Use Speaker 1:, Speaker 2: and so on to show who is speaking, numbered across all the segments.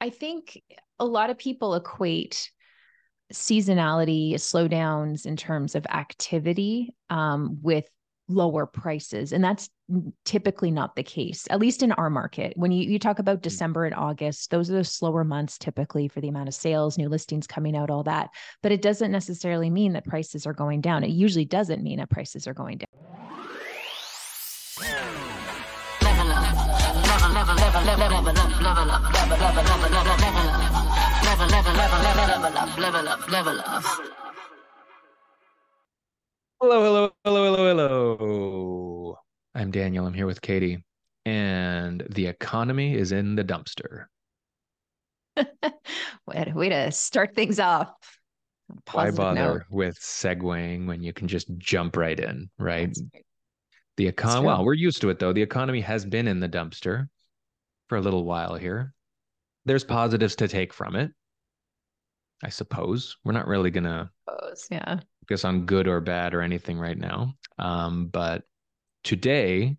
Speaker 1: I think a lot of people equate seasonality slowdowns in terms of activity um, with lower prices and that's typically not the case at least in our market. When you, you talk about
Speaker 2: Mm.
Speaker 1: december and august those are the slower months typically for the amount of sales new listings coming out all that. But it doesn't necessarily mean that prices are going down. It usually doesn't mean that prices are going down
Speaker 2: Hello, hello, hello, hello, hello. I'm Daniel. I'm here with Katie, and the economy is in the dumpster.
Speaker 1: way, to, way to start things off
Speaker 2: Why bother
Speaker 1: note.
Speaker 2: with segueing when you can just jump right in, right? The
Speaker 1: It's
Speaker 2: econ well, we're used to it though. The economy has been in the dumpster for a little while here. There's positives to take from it. I suppose. We're not really gonna
Speaker 1: Suppose, yeah
Speaker 2: focus on good or bad or anything right now. Um, but today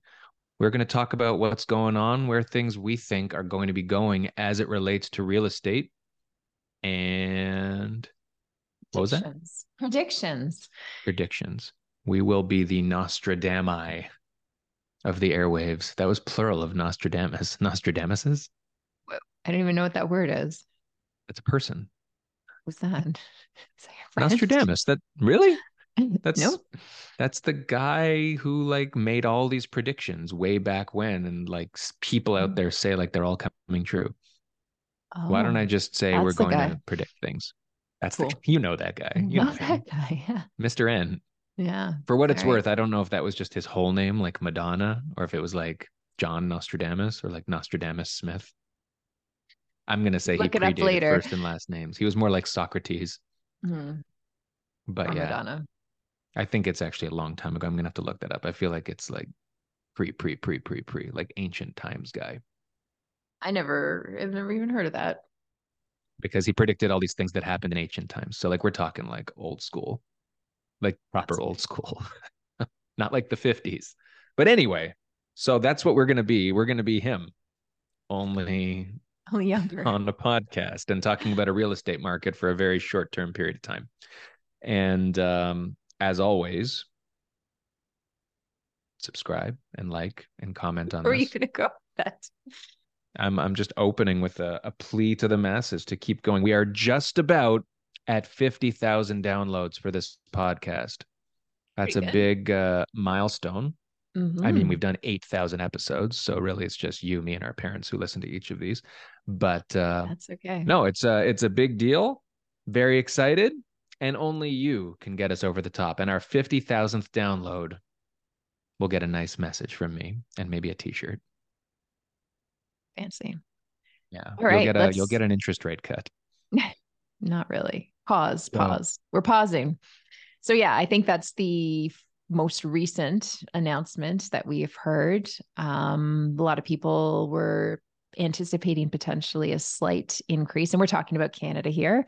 Speaker 2: we're going to talk about what's going on, where things we think are going to be going as it relates to real estate. And what was that?
Speaker 1: predictions predictions.
Speaker 2: We will be the Nostradami of the airwaves. That was plural of Nostradamus. Nostradamuses?
Speaker 1: i don't even know what that word is
Speaker 2: It's a person.
Speaker 1: what's that Is that?
Speaker 2: Nostradamus. That really? That's
Speaker 1: no
Speaker 2: that's the guy who like made all these predictions way back when, and like people out there say like they're all coming true. Why don't I
Speaker 1: Oh,
Speaker 2: just say we're going to predict things? That's
Speaker 1: Cool.
Speaker 2: the you know that guy. You know
Speaker 1: know that guy yeah
Speaker 2: Mr. N.
Speaker 1: yeah
Speaker 2: For what it's
Speaker 1: right.
Speaker 2: worth, I don't know if that was just his whole name, like Madonna, or if it was like John Nostradamus or like Nostradamus Smith. I'm gonna say
Speaker 1: Look
Speaker 2: he predated
Speaker 1: later.
Speaker 2: first and last names. He was more like Socrates,
Speaker 1: Hmm,
Speaker 2: but
Speaker 1: or
Speaker 2: yeah,
Speaker 1: Madonna.
Speaker 2: I think it's actually a long time ago. I'm gonna have to look that up. I feel like it's like pre, pre, pre, pre, pre, like ancient times guy,
Speaker 1: I never, I've never even heard of that.
Speaker 2: because he predicted all these things that happened in ancient times. So like we're talking like old school, like proper old school, not like the 50s. But anyway, so that's what we're gonna be. We're gonna be him, only
Speaker 1: Oh, younger.
Speaker 2: on a podcast and talking about a real estate market for a very short term period of time. And um, as always, subscribe and like and comment on
Speaker 1: Where are you gonna go with that?
Speaker 2: I'm I'm just opening with a, a plea to the masses to keep going. We are just about at 50,000 downloads for this podcast. That's
Speaker 1: Pretty
Speaker 2: a
Speaker 1: good.
Speaker 2: big uh, milestone. I mean,
Speaker 1: Mhm.
Speaker 2: we've done 8,000 episodes, so really it's just you, me, and our parents who listen to each of these. But uh,
Speaker 1: that's okay.
Speaker 2: no, it's a it's a big deal. Very excited, and only you can get us over the top. And our 50,000th download will get a nice message from me and maybe a t-shirt.
Speaker 1: fancy.
Speaker 2: Yeah.
Speaker 1: All
Speaker 2: you'll
Speaker 1: right,
Speaker 2: get a you'll get an interest rate cut.
Speaker 1: Not really. Pause, pause. We're pausing. So, yeah, I think that's the most recent announcement that we've heard. Um, a lot of people were anticipating potentially a slight increase, and we're talking about Canada here.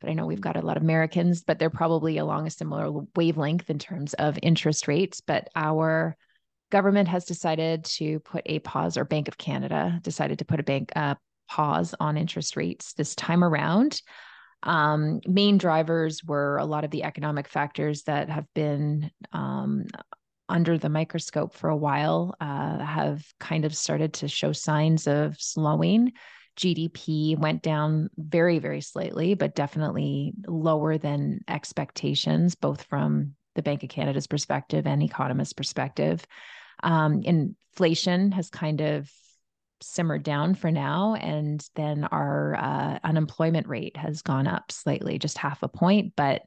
Speaker 1: But I know we've got a lot of Americans, but they're probably along a similar wavelength in terms of interest rates. But our government has decided to put a pause, or Bank of Canada decided to put a bank uh, pause on interest rates this time around. Um, main drivers were a lot of the economic factors that have been um, under the microscope for a while, uh, have kind of started to show signs of slowing. GDP went down very, very slightly, but definitely lower than expectations, both from the Bank of Canada's perspective and economists' perspective. Um, inflation has kind of simmered down for now. And then our uh, unemployment rate has gone up slightly, just half a point. But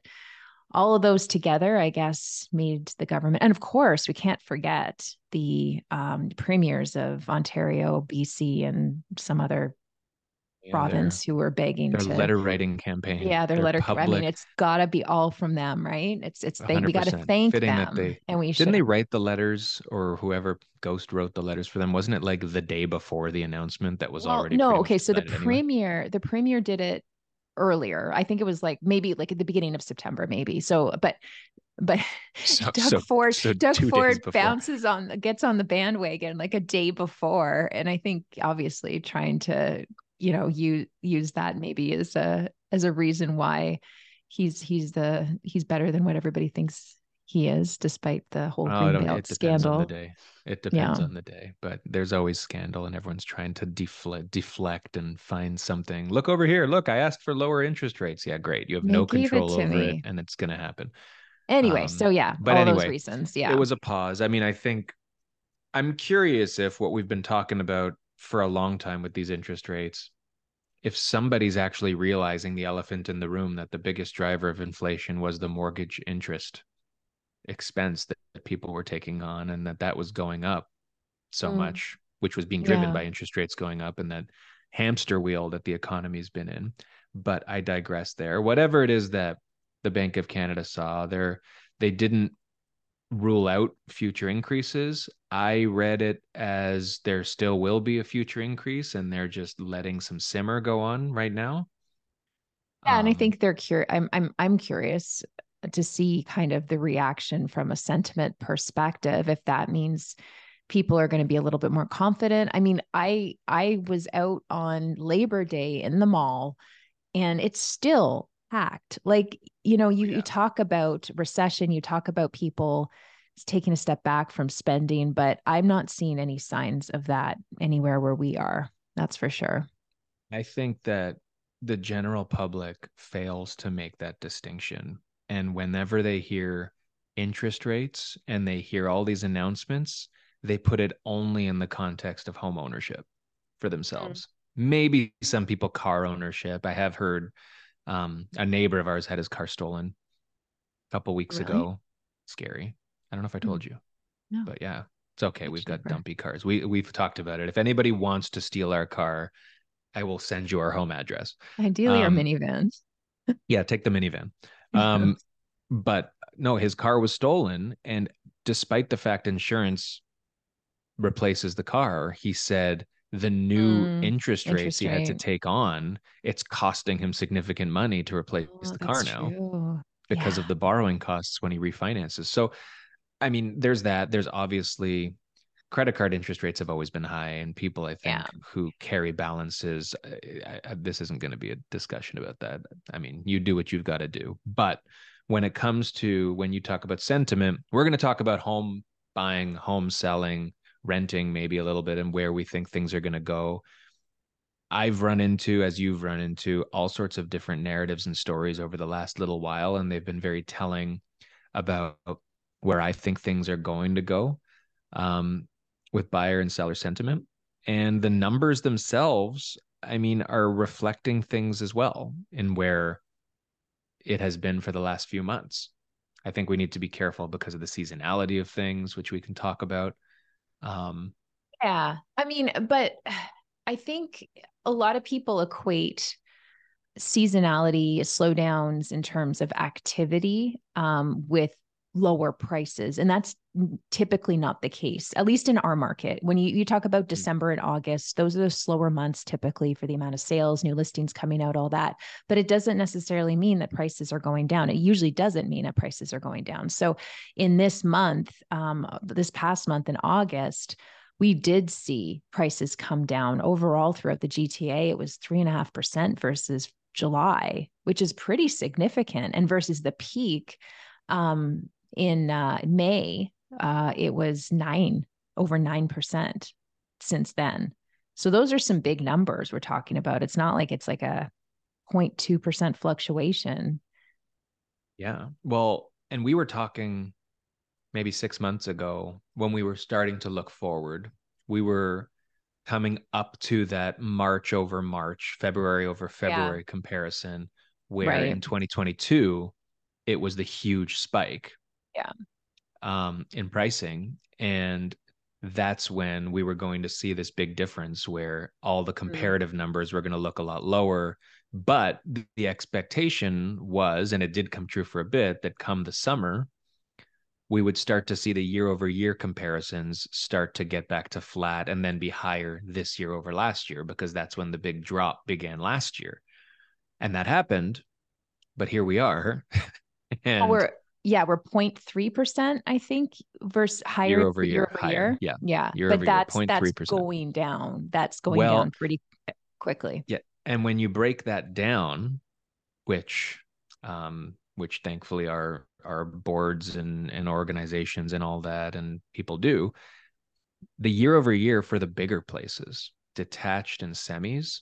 Speaker 1: all of those together, I guess, made the government, and of course, we can't forget the um, premiers of Ontario, BC, and some other
Speaker 2: Yeah,
Speaker 1: province who were begging
Speaker 2: Their,
Speaker 1: to.
Speaker 2: letter writing campaign.
Speaker 1: yeah, their, letter. I mean, it's got to be all from them, right? It's it's they, we got to thank them,
Speaker 2: they-
Speaker 1: and we
Speaker 2: Didn't
Speaker 1: should.
Speaker 2: they write the letters or whoever Ghost wrote the letters for them? Wasn't it like the day before the announcement that was
Speaker 1: Well,
Speaker 2: already
Speaker 1: no okay so the
Speaker 2: decided anyway?
Speaker 1: premier the premier did it earlier i think it was like maybe like at the beginning of september maybe so but but
Speaker 2: So-
Speaker 1: doug
Speaker 2: so-
Speaker 1: ford
Speaker 2: so
Speaker 1: doug ford bounces on gets on the bandwagon like a day before and i think obviously trying to you know, you use that maybe as a as a reason why he's he's the he's better than what everybody thinks he is, despite the whole oh, scandal.
Speaker 2: On the day. It depends yeah. on the day, but there's always scandal, and everyone's trying to deflect, deflect, and find something. Look over here. Look, I asked for lower interest rates. Yeah, great. You have they no control it over me. it, and it's going to happen.
Speaker 1: Anyway, um, so yeah, but all anyway, those reasons. Yeah,
Speaker 2: it was a pause. I mean, I think I'm curious if what we've been talking about for a long time with these interest rates if somebody's actually realizing the elephant in the room that the biggest driver of inflation was the mortgage interest expense that, people were taking on and that that was going up so mm. much which was being driven yeah. by interest rates going up and that hamster wheel that the economy's been in but i digress there whatever it is that the bank of canada saw there they didn't rule out future increases. I read it as there still will be a future increase and they're just letting some simmer go on right now.
Speaker 1: Yeah, um, and I um, think they're curious. I'm I'm I'm curious to see kind of the reaction from a sentiment perspective if that means people are going to be a little bit more confident. I mean, I I was out on Labor Day in the mall and it's still packed. Like, you know, you, yeah. you talk about recession, you talk about people taking a step back from spending, but I'm not seeing any signs of that anywhere where we are. That's for sure.
Speaker 2: I think that the general public fails to make that distinction. And whenever they hear interest rates and they hear all these announcements, they put it only in the context of home ownership for themselves. Mm. Maybe some people car ownership. I have heard um, a neighbor of ours had his car stolen a couple weeks really? ago. Scary. I don't know if I hmm. told you, no. but yeah, it's okay. We've got dumpy cars. We we've talked about it. If anybody wants to steal our car, I will send you our home address.
Speaker 1: Ideally, um, our minivan.
Speaker 2: yeah, take the minivan. Um, but no, his car was stolen, and despite the fact insurance replaces the car, he said the new mm, interest rates interest he had to take on, it's costing him significant money to replace oh, the car now true. because yeah. of the borrowing costs when he refinances. So, I mean, there's that. There's obviously credit card interest rates have always been high, and people I think yeah. who carry balances. I, I, this isn't going to be a discussion about that. I mean, you do what you've got to do, but when it comes to when you talk about sentiment, we're going to talk about home buying, home selling renting maybe a little bit and where we think things are going to go. I've run into, as you've run into, all sorts of different narratives and stories over the last little while, and they've been very telling about where I think things are going to go um, with buyer and seller sentiment. And the numbers themselves, I mean, are reflecting things as well in where it has been for the last few months. I think we need to be careful because of the seasonality of things, which we can talk about.
Speaker 1: Um, yeah. I mean, but I think a lot of people equate seasonality, slowdowns in terms of activity um, with lower prices. And that's typically not the case, at least in our market. When you, you talk about mm. December and August, those are the slower months typically for the amount of sales, new listings coming out, all that. But it doesn't necessarily mean that prices are going down. It usually doesn't mean that prices are going down. So in this month, um, this past month in August, we did see prices come down overall throughout the GTA. It was three and a half percent versus July, which is pretty significant, and versus the peak um, in uh, May, uh, it was nine, over 9% since then. So those are some big numbers we're talking about. It's not like it's like a 0.2% fluctuation.
Speaker 2: Yeah. Well, and we were talking maybe six months ago when we were starting to look forward. We were coming up to that March over March, February over February yeah. comparison, where right. in 2022, it was the huge spike
Speaker 1: yeah
Speaker 2: um in pricing and that's when we were going to see this big difference where all the mm-hmm. comparative mm. numbers were going to look a lot lower but the expectation was and it did come true for a bit that come the summer we would start to see the year over year comparisons start to get back to flat and then be higher this year over last year because that's when the big drop began last year and that happened but here we are
Speaker 1: and well, we're yeah, we're 0.3%, I think, versus higher
Speaker 2: year over year.
Speaker 1: year, over year.
Speaker 2: Yeah.
Speaker 1: Yeah. Year but that's, year, that's going down. That's going well, down pretty quickly.
Speaker 2: Yeah. And when you break that down, which um, which thankfully our our boards and and organizations and all that and people do, the year over year for the bigger places, detached and semis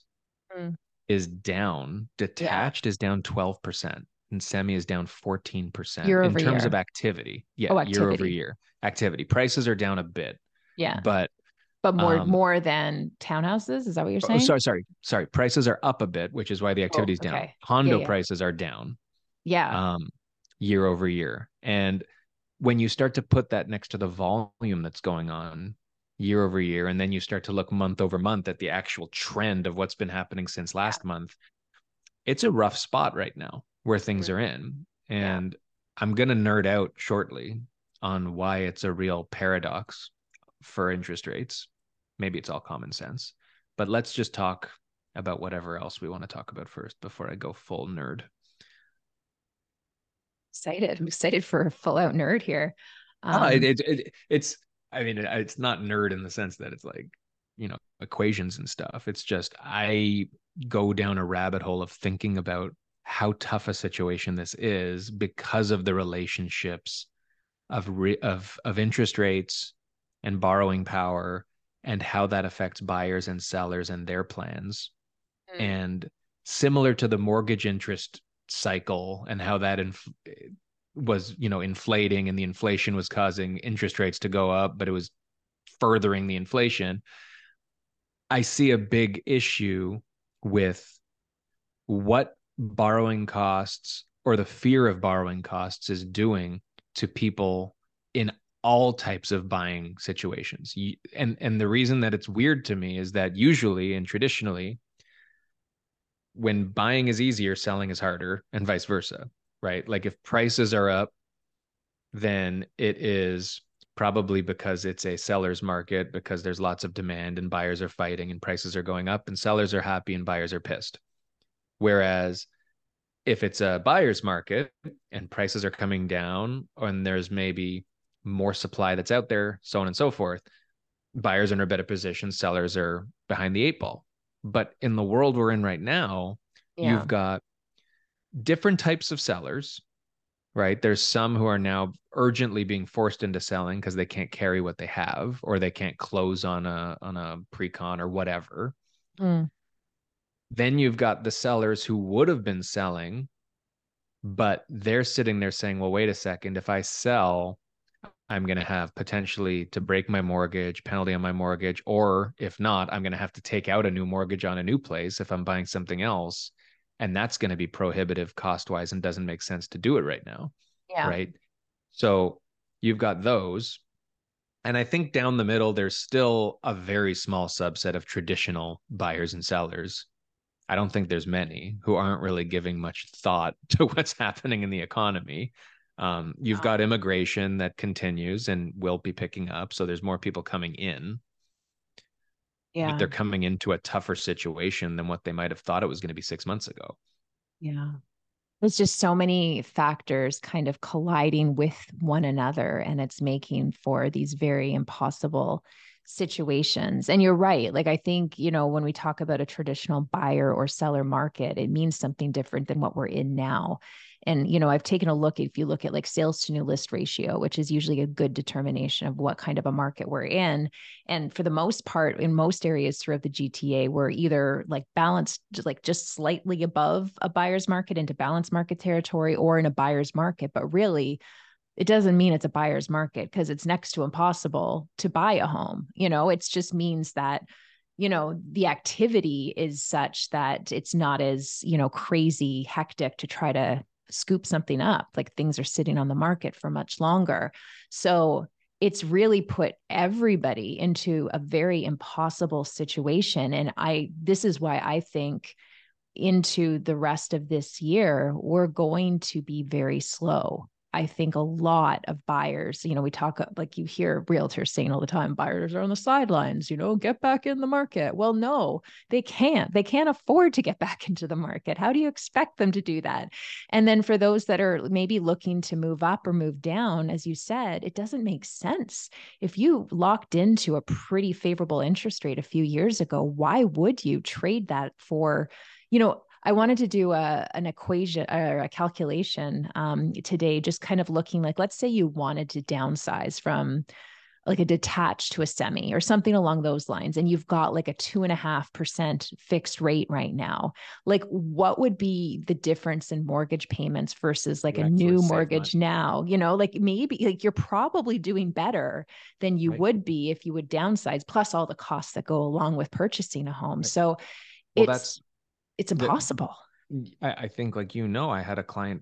Speaker 2: mm. is down. Detached yeah. is down 12% and semi is down 14% year in terms year. of activity. Yeah, oh, activity. year over year. Activity. Prices are down a bit.
Speaker 1: Yeah.
Speaker 2: But
Speaker 1: but more um, more than townhouses is that what you're oh, saying
Speaker 2: oh, sorry sorry sorry prices are up a bit which is why the activity is oh, okay. down condo yeah, yeah. prices are down
Speaker 1: yeah
Speaker 2: um year over year and when you start to put that next to the volume that's going on year over year and then you start to look month over month at the actual trend of what's been happening since last yeah. month it's a rough spot right now where things are in and i'm going to nerd out shortly on why it's a real paradox for interest rates. Maybe it's all common sense but let's just talk about whatever else we want to talk about first before i go full nerd.
Speaker 1: Excited. I'm excited for a full out nerd here.
Speaker 2: Um, oh, it, it, it, it's I mean, it's not nerd in the sense that it's like, you know, equations and stuff. It's just I go down a rabbit hole of thinking about how tough a situation this is because of the relationships of re- of of interest rates and borrowing power and how that affects buyers and sellers and their plans. Mm. And similar to the mortgage interest cycle and how that inf- was you know inflating and the inflation was causing interest rates to go up but it was furthering the inflation i see a big issue with what borrowing costs or the fear of borrowing costs is doing to people in all types of buying situations and and the reason that it's weird to me is that usually and traditionally when buying is easier selling is harder and vice versa right? Like if prices are up, then it is probably because it's a seller's market because there's lots of demand and buyers are fighting and prices are going up and sellers are happy and buyers are pissed. Whereas if it's a buyer's market and prices are coming down and there's maybe more supply that's out there, so on and so forth, buyers are in a better position, sellers are behind the eight ball. But in the world we're in right now, yeah. you've got different types of sellers, right? There's some who are now urgently being forced into selling because they can't carry what they have or they can't close on a on a pre-con or whatever. Mm. Then you've got the sellers who would have been selling, but they're sitting there saying, well, wait a second, if I sell, I'm going to have potentially to break my mortgage, penalty on my mortgage, or if not, I'm going to have to take out a new mortgage on a new place if I'm buying something else. And that's going to be prohibitive cost wise and doesn't make sense to do it right now
Speaker 1: yeah.
Speaker 2: right? So you've got those. And i think down the middle there's still a very small subset of traditional buyers and sellers i don't think there's many who aren't really giving much thought to what's happening in the economy um, you've got immigration that continues and will be picking up so there's more people coming in
Speaker 1: yeah.
Speaker 2: But they're coming into a tougher situation than what they might have thought it was going to be six months ago.
Speaker 1: Yeah. There's just so many factors kind of colliding with one another, and it's making for these very impossible situations. And you're right. Like, I think, you know, when we talk about a traditional buyer or seller market, it means something different than what we're in now. And, you know, I've taken a look, if you look at like sales to new list ratio, which is usually a good determination of what kind of a market we're in. And for the most part, in most areas throughout the GTA, we're either like balanced, like just slightly above a buyer's market into balanced market territory or in a buyer's market. But really, it doesn't mean it's a buyer's market because it's next to impossible to buy a home. You know, it just means that you know the activity is such that it's not as you know crazy hectic to try to scoop something up like things are sitting on the market for much longer so it's really put everybody into a very impossible situation and i this is why i think into the rest of this year we're going to be very slow I think a lot of buyers, you know, we talk uh, like you hear realtors saying all the time, buyers are on the sidelines, you know, get back in the market. Well, no, they can't. They can't afford to get back into the market. How do you expect them to do that? And then for those that are maybe looking to move up or move down, as you said, it doesn't make sense. If you locked into a pretty favorable interest rate a few years ago, why would you trade that for, you know, I wanted to do a an equation or a calculation um, today, just kind of looking like, let's say you wanted to downsize from like a detached to a semi or something along those lines, and you've got like a two and a half percent fixed rate right now. Like, what would be the difference in mortgage payments versus like you a new mortgage now? You know, like maybe like you're probably doing better than you right. would be if you would downsize, plus all the costs that go along with purchasing a home. Right. So, well, that's it's impossible.
Speaker 2: I, I, think, like you know, I had a client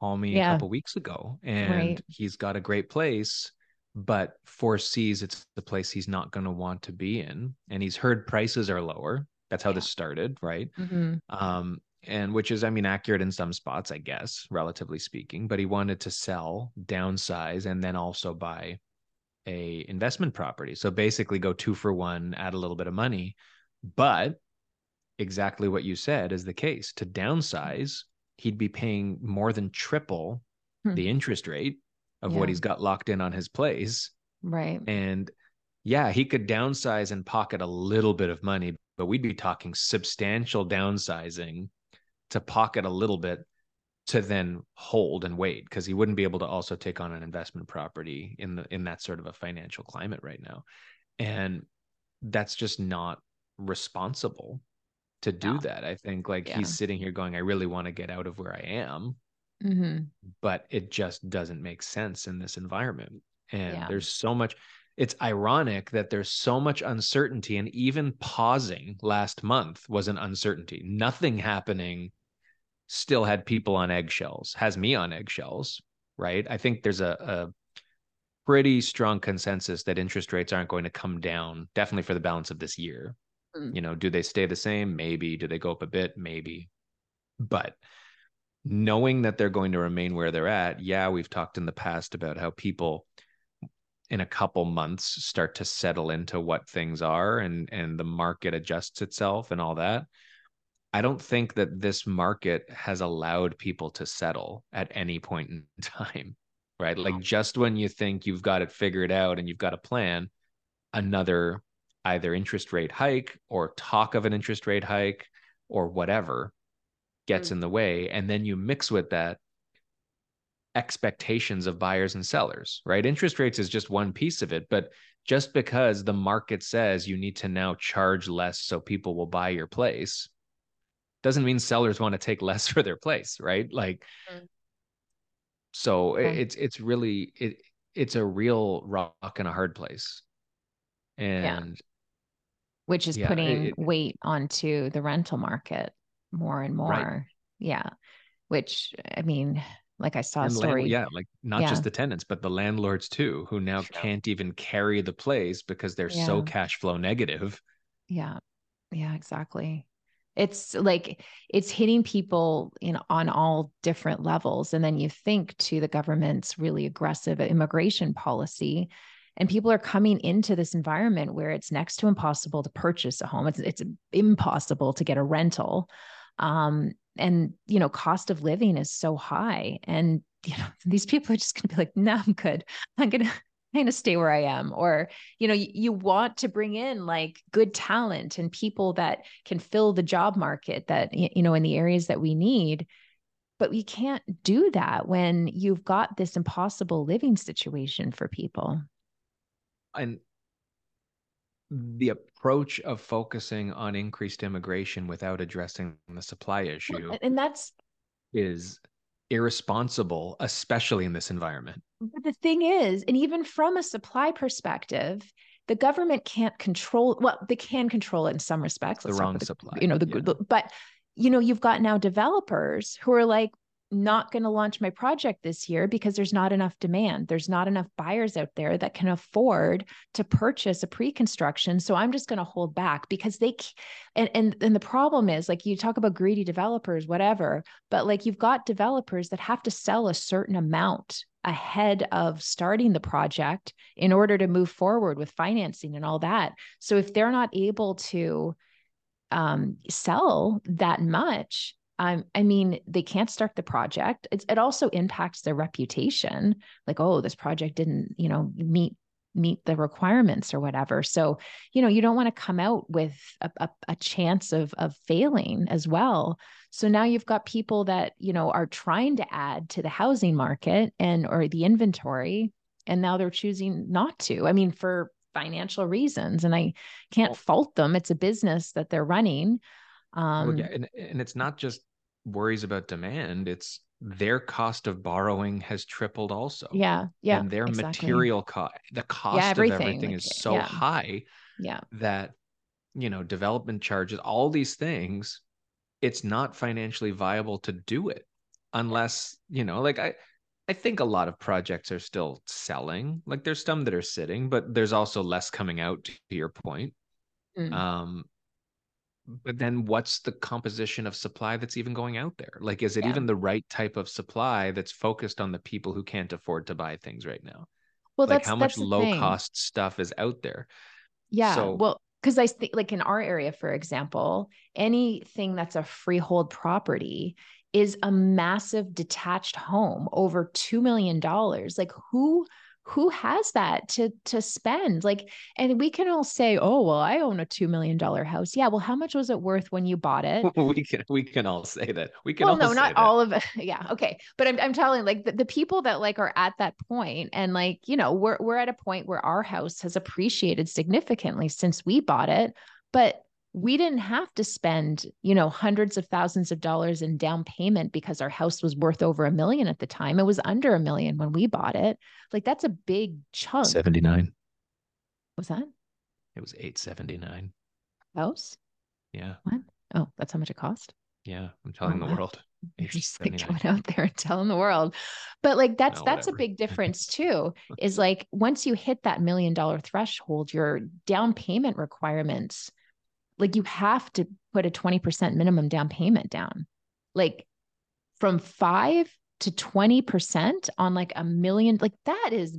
Speaker 2: call me yeah. a couple weeks ago, and right. he's got a great place, but foresees it's the place he's not going to want to be in, and he's heard prices are lower. That's how yeah. this started, right? Mm-hmm. Um, and which is, I mean, accurate in some spots, I guess, relatively speaking. But he wanted to sell, downsize, and then also buy a investment property. So basically, go two for one, add a little bit of money, but exactly what you said is the case. To downsize, he'd be paying more than triple hmm. the interest rate of yeah. what he's got locked in on his place.
Speaker 1: Right.
Speaker 2: And yeah, he could downsize and pocket a little bit of money, but we'd be talking substantial downsizing to pocket a little bit to then hold and wait because he wouldn't be able to also take on an investment property in the in that sort of a financial climate right now and that's just not responsible to do no. that. I think like yeah. he's sitting here going, I really want to get out of where I am. Mm-hmm. But it just doesn't make sense in this environment. And yeah. there's so much, it's ironic that there's so much uncertainty. And even pausing last month was an uncertainty. Nothing happening still had people on eggshells, has me on eggshells, right? I think there's a, a pretty strong consensus that interest rates aren't going to come down, definitely for the balance of this year. Mm. You know, do they stay the same? Maybe. Do they go up a bit? Maybe. But knowing that they're going to remain where they're at, yeah, we've talked in the past about how people in a couple months start to settle into what things are and and the market adjusts itself and all that. I don't think that this market has allowed people to settle at any point in time, right? Like just when you think you've got it figured out and you've got a plan, another either interest rate hike or talk of an interest rate hike or whatever gets mm. in the way and then you mix with that expectations of buyers and sellers right interest rates is just one piece of it but just because the market says you need to now charge less so people will buy your place doesn't mean sellers want to take less for their place right like mm. so okay. it's it's really it it's a real rock and a hard place and
Speaker 1: which is yeah, putting it, weight onto the rental market more and more. Right. Yeah. Which I mean, like I saw a story.
Speaker 2: Land, yeah, like not yeah. just the tenants, but the landlords too, who now can't even carry the place because they're yeah. so cash flow negative.
Speaker 1: Yeah. Yeah, exactly. It's like it's hitting people in on all different levels. And then you think to the government's really aggressive immigration policy and people are coming into this environment where it's next to impossible to purchase a home it's, it's impossible to get a rental um, and you know cost of living is so high and you know these people are just going to be like no i'm good i'm going to kind of stay where I am. Or, you know, you, you, want to bring in like good talent and people that can fill the job market that, you know, in the areas that we need. But we can't do that when you've got this impossible living situation for people
Speaker 2: and the approach of focusing on increased immigration without addressing the supply issue
Speaker 1: and that's
Speaker 2: is irresponsible especially in this environment
Speaker 1: but the thing is and even from a supply perspective the government can't control well they can control it in some respects
Speaker 2: the wrong the, supply
Speaker 1: you know the, yeah. the but you know you've got now developers who are like not going to launch my project this year because there's not enough demand. There's not enough buyers out there that can afford to purchase a pre-construction. So I'm just going to hold back because they and and and the problem is like you talk about greedy developers whatever, but like you've got developers that have to sell a certain amount ahead of starting the project in order to move forward with financing and all that. So if they're not able to um, sell that much, um, I mean, they can't start the project. It's, it also impacts their reputation. Like, oh, this project didn't, you know, meet meet the requirements or whatever. So, you know, you don't want to come out with a, a, a, chance of of failing as well. So now you've got people that, you know, are trying to add to the housing market and or the inventory, and now they're choosing not to. I mean, for financial reasons. And I can't fault them. It's a business that they're running.
Speaker 2: Um, well, yeah, and, and it's not just worries about demand, it's their cost of borrowing has tripled also.
Speaker 1: Yeah. Yeah.
Speaker 2: And their exactly. material cost, the cost yeah, everything. of everything like, is so
Speaker 1: yeah.
Speaker 2: high
Speaker 1: yeah.
Speaker 2: that, you know, development charges, all these things, it's not financially viable to do it unless, you know, like I, I think a lot of projects are still selling. Like there's some that are sitting, but there's also less coming out to your point. Mm. Um, but then what's the composition of supply that's even going out there like is it yeah. even the right type of supply that's focused on the people who can't afford to buy things right now well like how much low thing. cost stuff is out there
Speaker 1: yeah so, well because i think like in our area for example anything that's a freehold property is a massive detached home over $2 million like who who has that to to spend? Like and we can all say oh well i own a $2 million house. Yeah well how much was it worth when you bought it?
Speaker 2: We can we can all say that. We can all
Speaker 1: well no not that. all of it. Yeah okay. But i'm, I'm telling like the, the people that like are at that point and like you know we're we're at a point where our house has appreciated significantly since we bought it but we didn't have to spend, you know, hundreds of thousands of dollars in down payment because our house was worth over a million at the time. It was under a million when we bought it. Like that's a big chunk.
Speaker 2: 79.
Speaker 1: Was that?
Speaker 2: It was 879.
Speaker 1: House?
Speaker 2: Yeah.
Speaker 1: What? Oh, that's how much it cost?
Speaker 2: Yeah, I'm oh, telling oh, the wow. world.
Speaker 1: just like going out there and telling the world. But like that's no, that's a big difference too. is like once you hit that million dollar threshold, your down payment requirements like you have to put a 20% minimum down payment down. Like from 5 to 20% on like a million like that is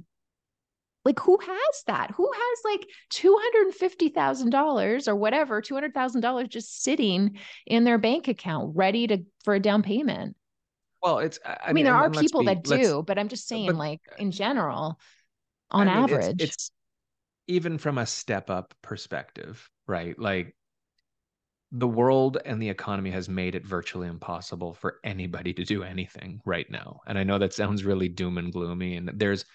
Speaker 1: like who has that? Who has like $250,000 or whatever, $200,000 just sitting in their bank account ready to for a down payment?
Speaker 2: Well, it's I,
Speaker 1: I mean, there are people be, that do, but I'm just saying but, like uh, in general on I mean, average.
Speaker 2: It's, it's even from a step up perspective, right? Like the world and the economy has made it virtually impossible for anybody to do anything right now. And I know that sounds really doom and gloomy. And there's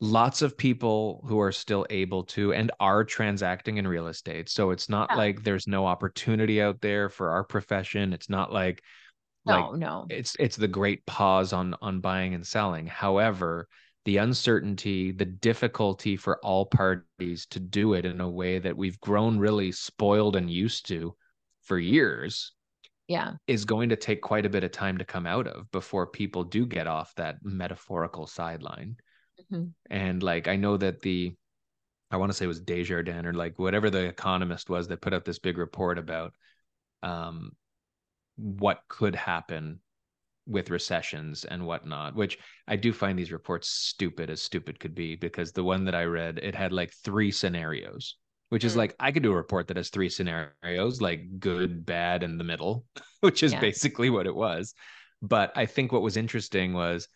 Speaker 2: lots of people who are still able to and are transacting in real estate. So it's not yeah. like there's no opportunity out there for our profession. It's not like
Speaker 1: no,
Speaker 2: like,
Speaker 1: no.
Speaker 2: It's it's the great pause on on buying and selling. However, the uncertainty, the difficulty for all parties to do it in a way that we've grown really spoiled and used to for years
Speaker 1: yeah.
Speaker 2: is going to take quite a bit of time to come out of before people do get off that metaphorical sideline. Mm-hmm. and like i know that the i want to say it was desjardins or like whatever the economist was that put out this big report about um what could happen with recessions and whatnot, which I do find these reports stupid as stupid could be because the one that I read, it had like three scenarios which is mm. like I could do a report that has three scenarios, like good, bad, and the middle, which is yeah. basically what it was. But I think what was interesting was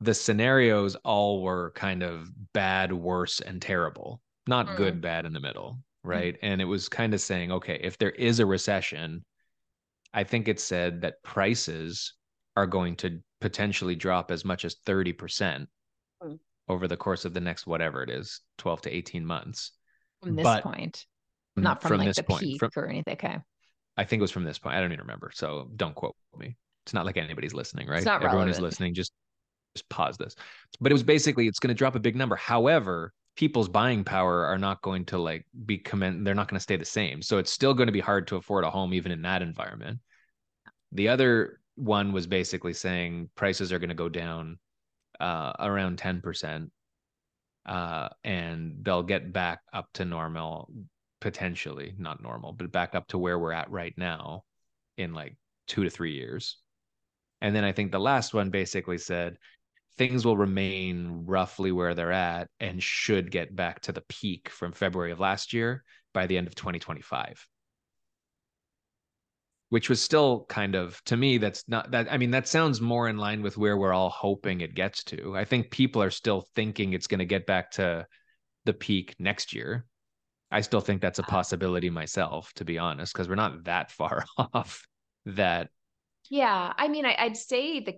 Speaker 2: the scenarios all were kind of bad, worse, and terrible, not mm. good, bad, in the middle. Mm. Right. Mm. And it was kind of saying, okay, if there is a recession, I think it said that prices are going to potentially drop as much as 30% mm. over the course of the next, whatever it is, 12 to 18 months
Speaker 1: from this but, point, not from, from like the point, peak from, or anything. Okay.
Speaker 2: I think it was from this point. I don't even remember. So don't quote me. It's not like anybody's listening, right?
Speaker 1: Everyone
Speaker 2: relevant. is listening. Just just pause this. But it was basically it's going to drop a big number. However, people's buying power are not going to like be comment. They're not going to stay the same. So it's still going to be hard to afford a home even in that environment. The other one was basically saying prices are going to go down uh, around 10%, uh, and they'll get back up to normal, potentially, not normal, but back up to where we're at right now in like two to three years. And then I think the last one basically said things will remain roughly where they're at and should get back to the peak from February of last year by the end of 2025 which was still kind of to me that's not that i mean that sounds more in line with where we're all hoping it gets to. I think people are still thinking it's going to get back to the peak next year. I still think that's a possibility myself to be honest because we're not that far off that
Speaker 1: yeah i mean I, i'd say the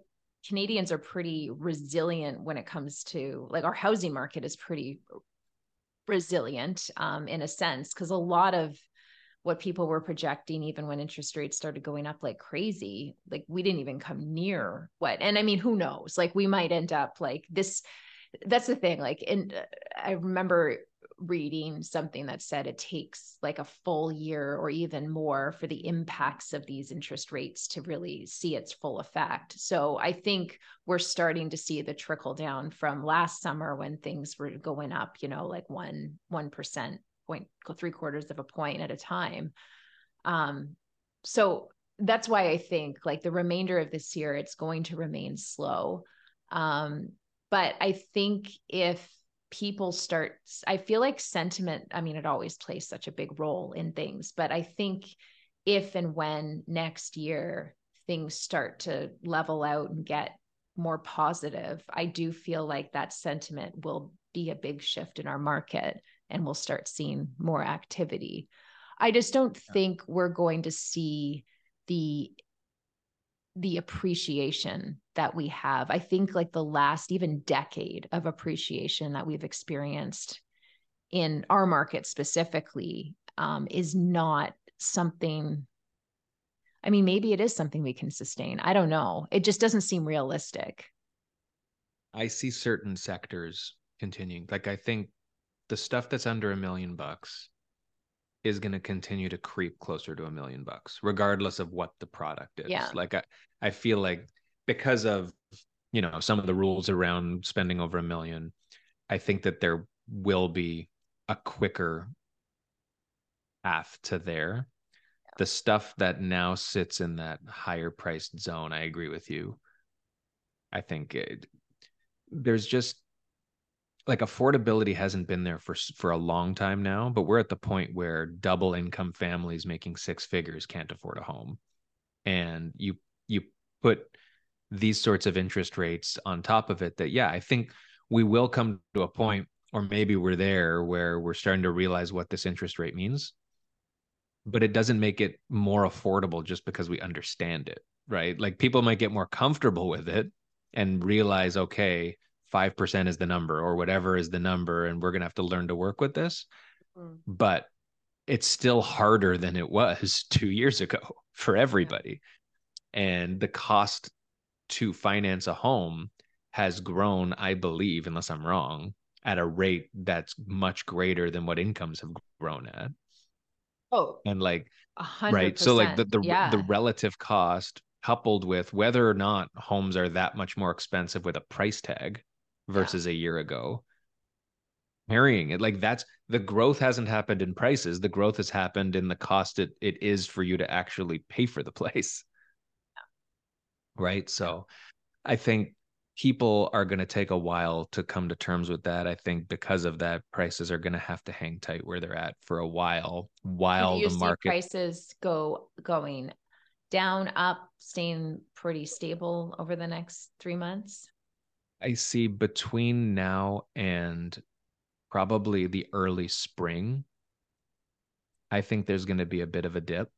Speaker 1: canadians are pretty resilient when it comes to like our housing market is pretty resilient um, in a sense because a lot of what people were projecting even when interest rates started going up like crazy like we didn't even come near what and i mean who knows like we might end up like this that's the thing like and uh, i remember reading something that said it takes like a full year or even more for the impacts of these interest rates to really see its full effect. So I think we're starting to see the trickle down from last summer when things were going up, you know, like one one percent point three quarters of a point at a time. Um, so that's why I think like the remainder of this year, it's going to remain slow. Um, but I think if people start, I feel like sentiment, I mean, it always plays such a big role in things, but I think if and when next year things start to level out and get more positive, I do feel like that sentiment will be a big shift in our market and we'll start seeing more activity. I just don't think we're going to see the the appreciation that we have. I think like the last even decade of appreciation that we've experienced in our market specifically um, is not something. I mean, maybe it is something we can sustain. I don't know. It just doesn't seem realistic.
Speaker 2: I see certain sectors continuing. Like I think the stuff that's under a million bucks is going to continue to creep closer to a million bucks regardless of what the product is.
Speaker 1: Yeah.
Speaker 2: like i i feel like because of you know some of the rules around spending over a million i think that there will be a quicker path to there. The stuff that now sits in that higher priced zone i agree with you. I think it, there's just like affordability hasn't been there for for a long time now but we're at the point where double income families making six figures can't afford a home. And you you put these sorts of interest rates on top of it that yeah i think we will come to a point or maybe we're there where we're starting to realize what this interest rate means. But it doesn't make it more affordable just because we understand it right? Like people might get more comfortable with it and realize okay 5% is the number or whatever is the number and we're going to have to learn to work with this mm. but it's still harder than it was 2 years ago for everybody yeah. and the cost to finance a home has grown i believe unless i'm wrong at a rate that's much greater than what incomes have grown at
Speaker 1: oh
Speaker 2: and like 100%. right so like the the, yeah. the relative cost coupled with whether or not homes are that much more expensive with a price tag versus yeah. a year ago. Carrying it like that's the growth hasn't happened in prices. The growth has happened in the cost it, it is for you to actually pay for the place. Yeah. right? So i think people are going to take a while to come to terms with that. I think because of that prices are going to have to hang tight where they're at for a while while the market
Speaker 1: prices go going down up staying pretty stable over the next 3 months
Speaker 2: I see between now and probably the early spring, I think there's going to be a bit of a dip.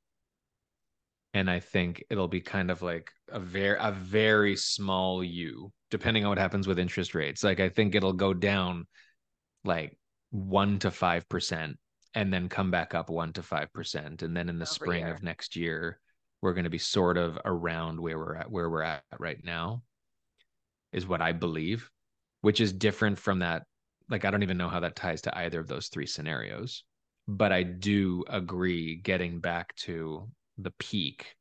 Speaker 2: And I think it'll be kind of like a very a very small U, depending on what happens with interest rates. Like I think it'll go down like one to five percent and then come back up one to five percent. And then in the Over spring of next year, we're going to be sort of around where we're at where we're at right now is what I believe, which is different from that. Like, I don't even know how that ties to either of those three scenarios. But I do agree getting back to the peak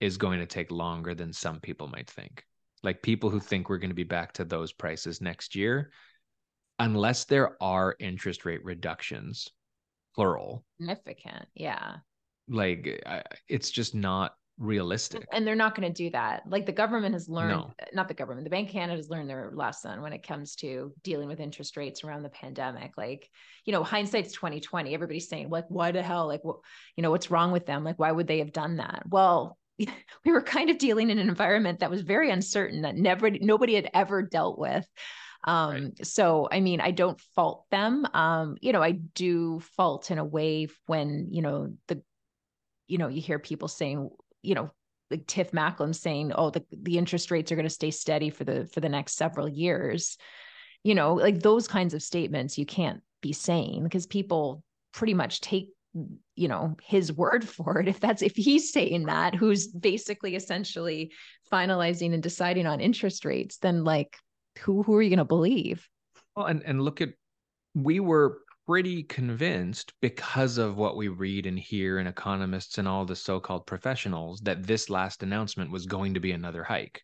Speaker 2: is going to take longer than some people might think. Like people who think we're going to be back to those prices next year, unless there are interest rate reductions, plural.
Speaker 1: Significant. Yeah.
Speaker 2: Like it's just not realistic.
Speaker 1: And they're not going to do that. Like the government has learned, no. not the government, the Bank of Canada has learned their lesson when it comes to dealing with interest rates around the pandemic. Like, you know, hindsight's 2020. Everybody's saying, like, why the hell? Like, what, you know, what's wrong with them? Like, why would they have done that? Well, we were kind of dealing in an environment that was very uncertain that never nobody had ever dealt with. Um, right. so I mean, I don't fault them. Um, you know, I do fault in a way when, you know, the you know, you hear people saying, you know, like Tiff Macklem saying, "Oh, the the interest rates are going to stay steady for the for the next several years." You know, like those kinds of statements you can't be saying because people pretty much take you know his word for it if that's if he's saying that who's basically essentially finalizing and deciding on interest rates then like who who are you going to believe
Speaker 2: well and and look at we were pretty convinced because of what we read and hear and economists and all the so-called professionals that this last announcement was going to be another hike.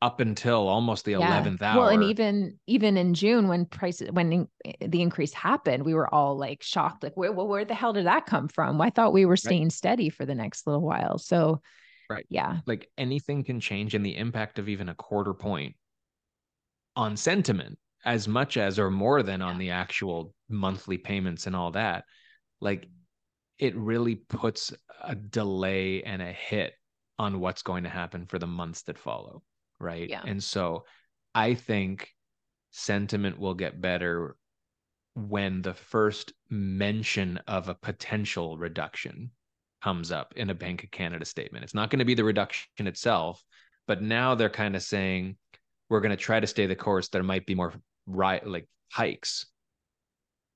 Speaker 2: Up until almost the yeah. 11th hour
Speaker 1: well and even even in june when prices when in, the increase happened we were all like shocked like where well, where the hell did that come from? I thought we were staying right. steady for the next little while so
Speaker 2: right.
Speaker 1: yeah.
Speaker 2: Like anything can change and the impact of even a quarter point on sentiment as much as or more than on the actual monthly payments and all that like it really puts a delay and a hit on what's going to happen for the months that follow right?
Speaker 1: Yeah.
Speaker 2: and so i think sentiment will get better when the first mention of a potential reduction comes up in a bank of canada statement. It's not going to be the reduction itself but now they're kind of saying we're going to try to stay the course. There might be more right like hikes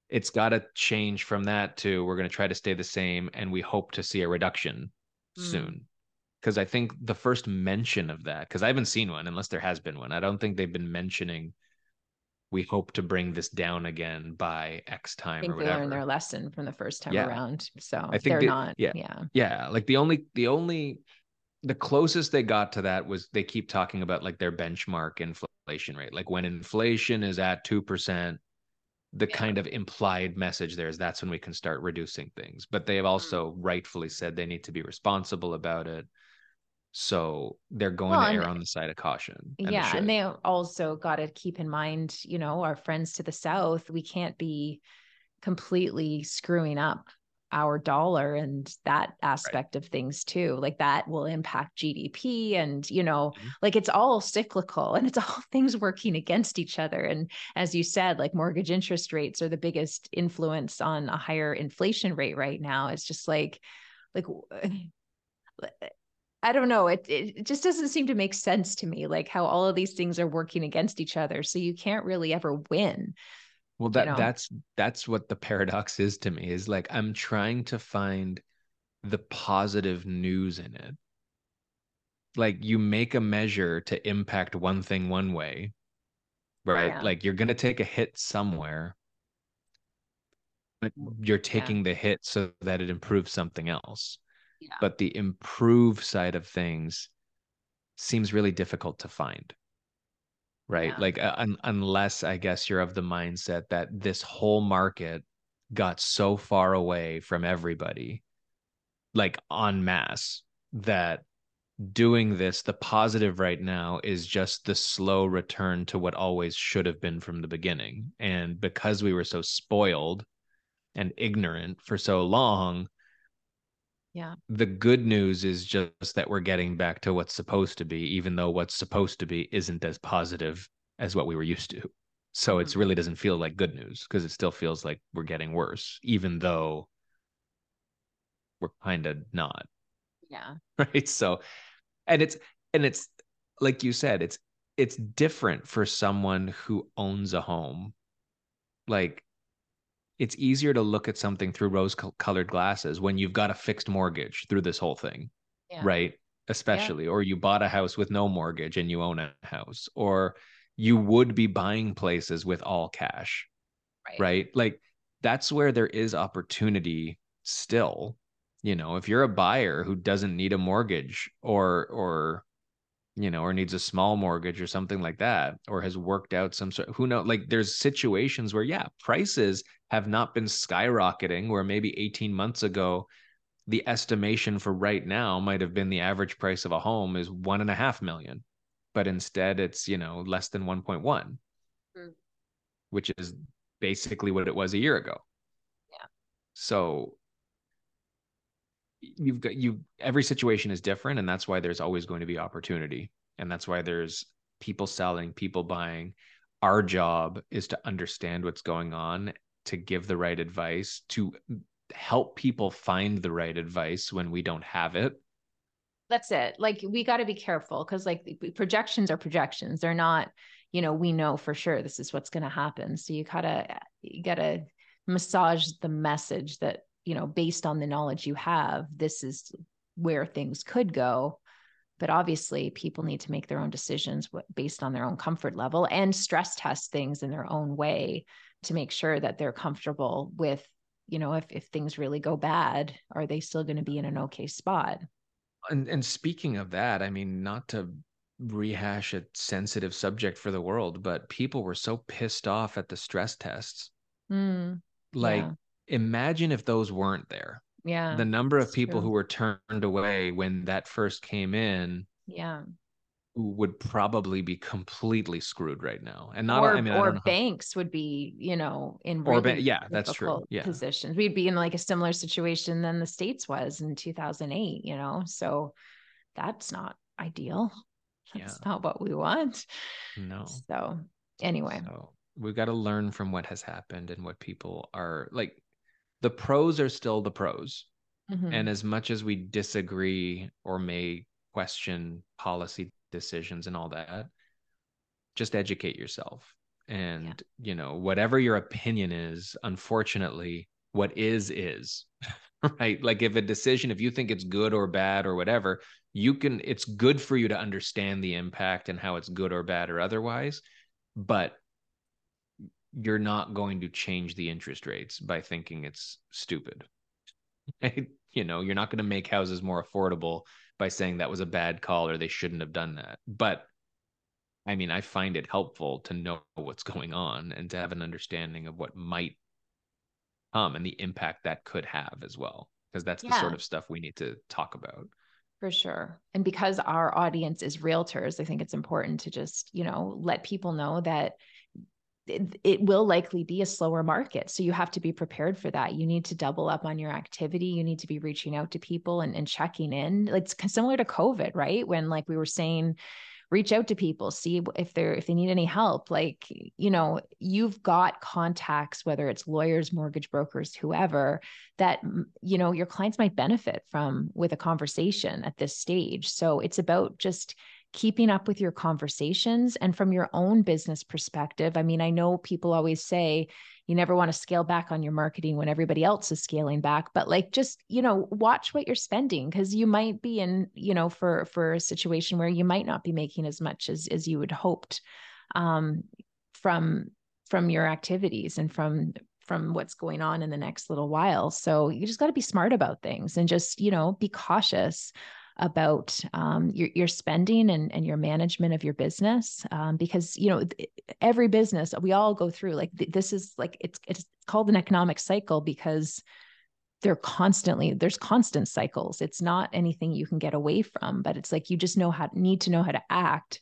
Speaker 2: it's got to change from that to we're going to try to stay the same and we hope to see a reduction mm. soon because i think the first mention of that because i haven't seen one unless there has been one i don't think they've been mentioning we hope to bring this down again by X time I think or whatever. They
Speaker 1: learned their lesson from the first time yeah. around. So I think they're they, not.
Speaker 2: Yeah.
Speaker 1: Yeah.
Speaker 2: Yeah. Like the only, the only, the closest they got to that was they keep talking about like their benchmark inflation rate. Like when inflation is at 2%, the yeah. kind of implied message there is that's when we can start reducing things. But they have mm. also mm-hmm. rightfully said they need to be responsible about it. So they're going well, to err on the side of caution.
Speaker 1: And yeah. They and they also got to keep in mind, you know, our friends to the South, we can't be completely screwing up our dollar and that aspect right. of things too like that will impact gdp and you know mm-hmm. like it's all cyclical and it's all things working against each other and as you said like mortgage interest rates are the biggest influence on a higher inflation rate right now it's just like like I don't know. It it just doesn't seem to make sense to me, like how all of these things are working against each other. So you can't really ever win.
Speaker 2: Well, that you know? that's that's what the paradox is to me. Is like I'm trying to find the positive news in it. Like you make a measure to impact one thing one way, right? Yeah. Like you're gonna take a hit somewhere, but mm, you're taking yeah. the hit so that it improves something else. Yeah. But the improve side of things seems really difficult to find right? Yeah. Like uh, un- unless I guess you're of the mindset that this whole market got so far away from everybody, like en masse, that doing this, the positive right now is just the slow return to what always should have been from the beginning. And because we were so spoiled and ignorant for so long,
Speaker 1: yeah.
Speaker 2: The good news is just that we're getting back to what's supposed to be, even though what's supposed to be isn't as positive as what we were used to. So mm-hmm. it really doesn't feel like good news because it still feels like we're getting worse, even though we're kind of not.
Speaker 1: Yeah.
Speaker 2: Right. So, and it's, and it's like you said, it's, it's different for someone who owns a home. Like it's easier to look at something through rose colored glasses when you've got a fixed mortgage through this whole thing yeah. right especially yeah. or you bought a house with no mortgage and you own a house or you would be buying places with all cash right, right? like that's where there is opportunity still you know if you're a buyer who doesn't need a mortgage or or you know or needs a small mortgage or something like that or has worked out some sort who know like there's situations where yeah prices have not been skyrocketing where maybe 18 months ago the estimation for right now might have been the average price of a home is one and a half million but instead it's you know less than 1.1 mm. which is basically what it was a year ago.
Speaker 1: Yeah.
Speaker 2: So you've got you every situation is different and that's why there's always going to be opportunity. And that's why there's people selling people buying. Our job is to understand what's going on to give the right advice to help people find the right advice when we don't have it.
Speaker 1: That's it. Like we got to be careful because like projections are projections. They're not you know we know for sure this is what's going to happen. So you gotta you gotta massage the message that you know based on the knowledge you have this is where things could go. But obviously people need to make their own decisions based on their own comfort level and stress test things in their own way to make sure that they're comfortable with you know if if things really go bad are they still going to be in an okay spot?
Speaker 2: And and speaking of that i mean not to rehash a sensitive subject for the world but people were so pissed off at the stress tests.
Speaker 1: Mm,
Speaker 2: like yeah imagine if those weren't there.
Speaker 1: Yeah.
Speaker 2: The number of people true. who were turned away when that first came in.
Speaker 1: Yeah.
Speaker 2: Would probably be completely screwed right now, and not.
Speaker 1: Or,
Speaker 2: I mean,
Speaker 1: or banks would be, you know, in
Speaker 2: really or ba- yeah, that's true. Yeah,
Speaker 1: positions. We'd be in like a similar situation than the states was in 2008. You know, so that's not ideal. That's yeah. not what we want.
Speaker 2: No.
Speaker 1: So anyway, so
Speaker 2: we've got to learn from what has happened and what people are like the pros are still the pros. Mm-hmm. And as much as we disagree or may question policy decisions and all that, just educate yourself. And, yeah. you know, whatever your opinion is, unfortunately, what is, is. right? Like if a decision, if you think it's good or bad or whatever, you can, it's good for you to understand the impact and how it's good or bad or otherwise. But you're not going to change the interest rates by thinking it's stupid. you know, you're not going to make houses more affordable by saying that was a bad call or they shouldn't have done that. But I mean, I find it helpful to know what's going on and to have an understanding of what might come and the impact that could have as well, because that's yeah. the sort of stuff we need to talk about.
Speaker 1: For sure. And because our audience is realtors, I think it's important to just, you know, let people know that it, will likely be a slower market. So you have to be prepared for that. You need to double up on your activity. You need to be reaching out to people and, and checking in. It's similar to COVID, right? When like we were saying, reach out to people see if they're if they need any help like you know you've got contacts whether it's lawyers mortgage brokers whoever that you know your clients might benefit from with a conversation at this stage so it's about just keeping up with your conversations and from your own business perspective. I mean, I know people always say you never want to scale back on your marketing when everybody else is scaling back, but like just, you know, watch what you're spending because you might be in, you know, for for a situation where you might not be making as much as as you would hoped um from from your activities and from from what's going on in the next little while. So you just got to be smart about things and just, you know, be cautious about um, your, your spending and, and your management of your business um, because you know every business we all go through like th- this is like it's it's called an economic cycle because they're constantly there's constant cycles. It's not anything you can get away from but it's like you just know how need to know how to act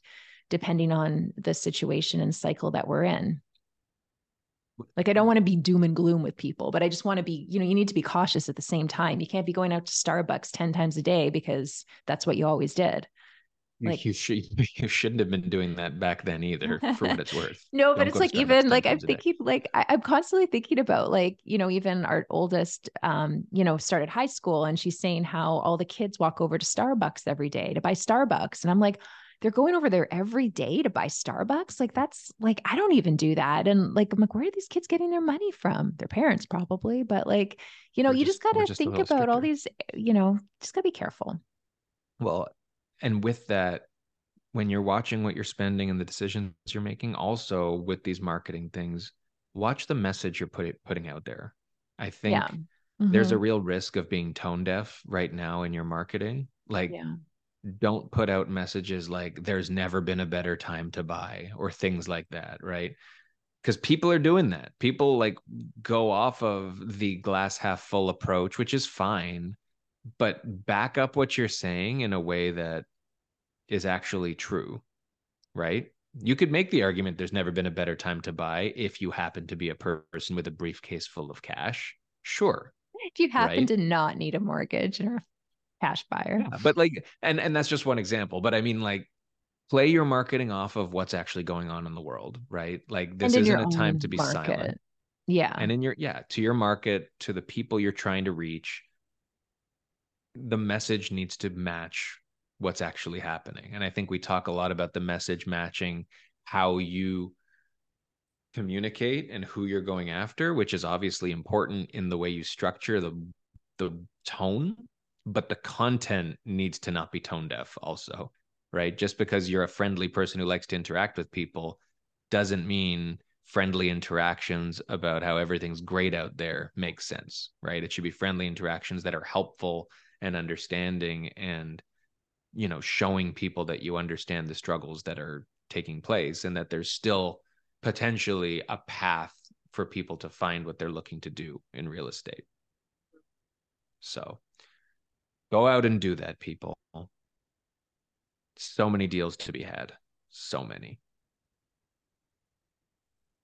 Speaker 1: depending on the situation and cycle that we're in like I don't want to be doom and gloom with people, but I just want to be, you know, you need to be cautious at the same time. You can't be going out to Starbucks 10 times a day because that's what you always did.
Speaker 2: Like you should you shouldn't have been doing that back then either, for what it's worth.
Speaker 1: no, don't but it's like even like I'm thinking like I, am constantly thinking about like, you know, even our oldest um, you know, started high school and she's saying how all the kids walk over to Starbucks every day to buy Starbucks. And I'm like, they're going over there every day to buy Starbucks. Like that's like I don't even do that. And like I'm like, where are these kids getting their money from? Their parents probably, but like, you know, we're you just, just gotta think about stricter. all these, you know, just gotta be careful.
Speaker 2: Well, and with that, when you're watching what you're spending and the decisions you're making, also with these marketing things, watch the message you're putting putting out there. I think yeah. mm-hmm. there's a mm-hmm. real risk of being tone deaf right now in your marketing. Like, yeah. Don't put out messages like there's never been a better time to buy or things like that, right? Because people are doing that. People like go off of the glass half full approach, which is fine, but back up what you're saying in a way that is actually true, right? You could make the argument there's never been a better time to buy if you happen to be a person with a briefcase full of cash. Sure.
Speaker 1: If you happen right? to not need a mortgage or a cash buyer.
Speaker 2: Yeah, but like and and that's just one example, but I mean like play your marketing off of what's actually going on in the world, right? Like this isn't a time to be market. silent.
Speaker 1: Yeah.
Speaker 2: And in your yeah, to your market, to the people you're trying to reach, the message needs to match what's actually happening. And I think we talk a lot about the message matching how you communicate and who you're going after, which is obviously important in the way you structure the the tone, but the content needs to not be tone deaf also, right? Just because you're a friendly person who likes to interact with people doesn't mean friendly interactions about how everything's great out there makes sense, right? It should be friendly interactions that are helpful and understanding and you know showing people that you understand the struggles that are taking place and that there's still potentially a path for people to find what they're looking to do in real estate so go out and do that people so many deals to be had so many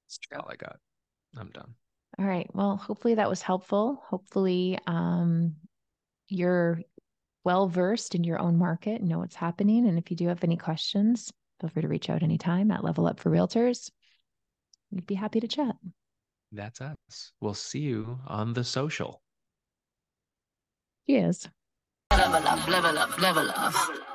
Speaker 2: that's all i got i'm done
Speaker 1: all right well hopefully that was helpful hopefully um you're well versed in your own market and know what's happening. And if you do have any questions, feel free to reach out anytime at Level Up for Realtors. We'd be happy to chat.
Speaker 2: That's us. We'll see you on the social.
Speaker 1: Yes. Level up, level up, level up.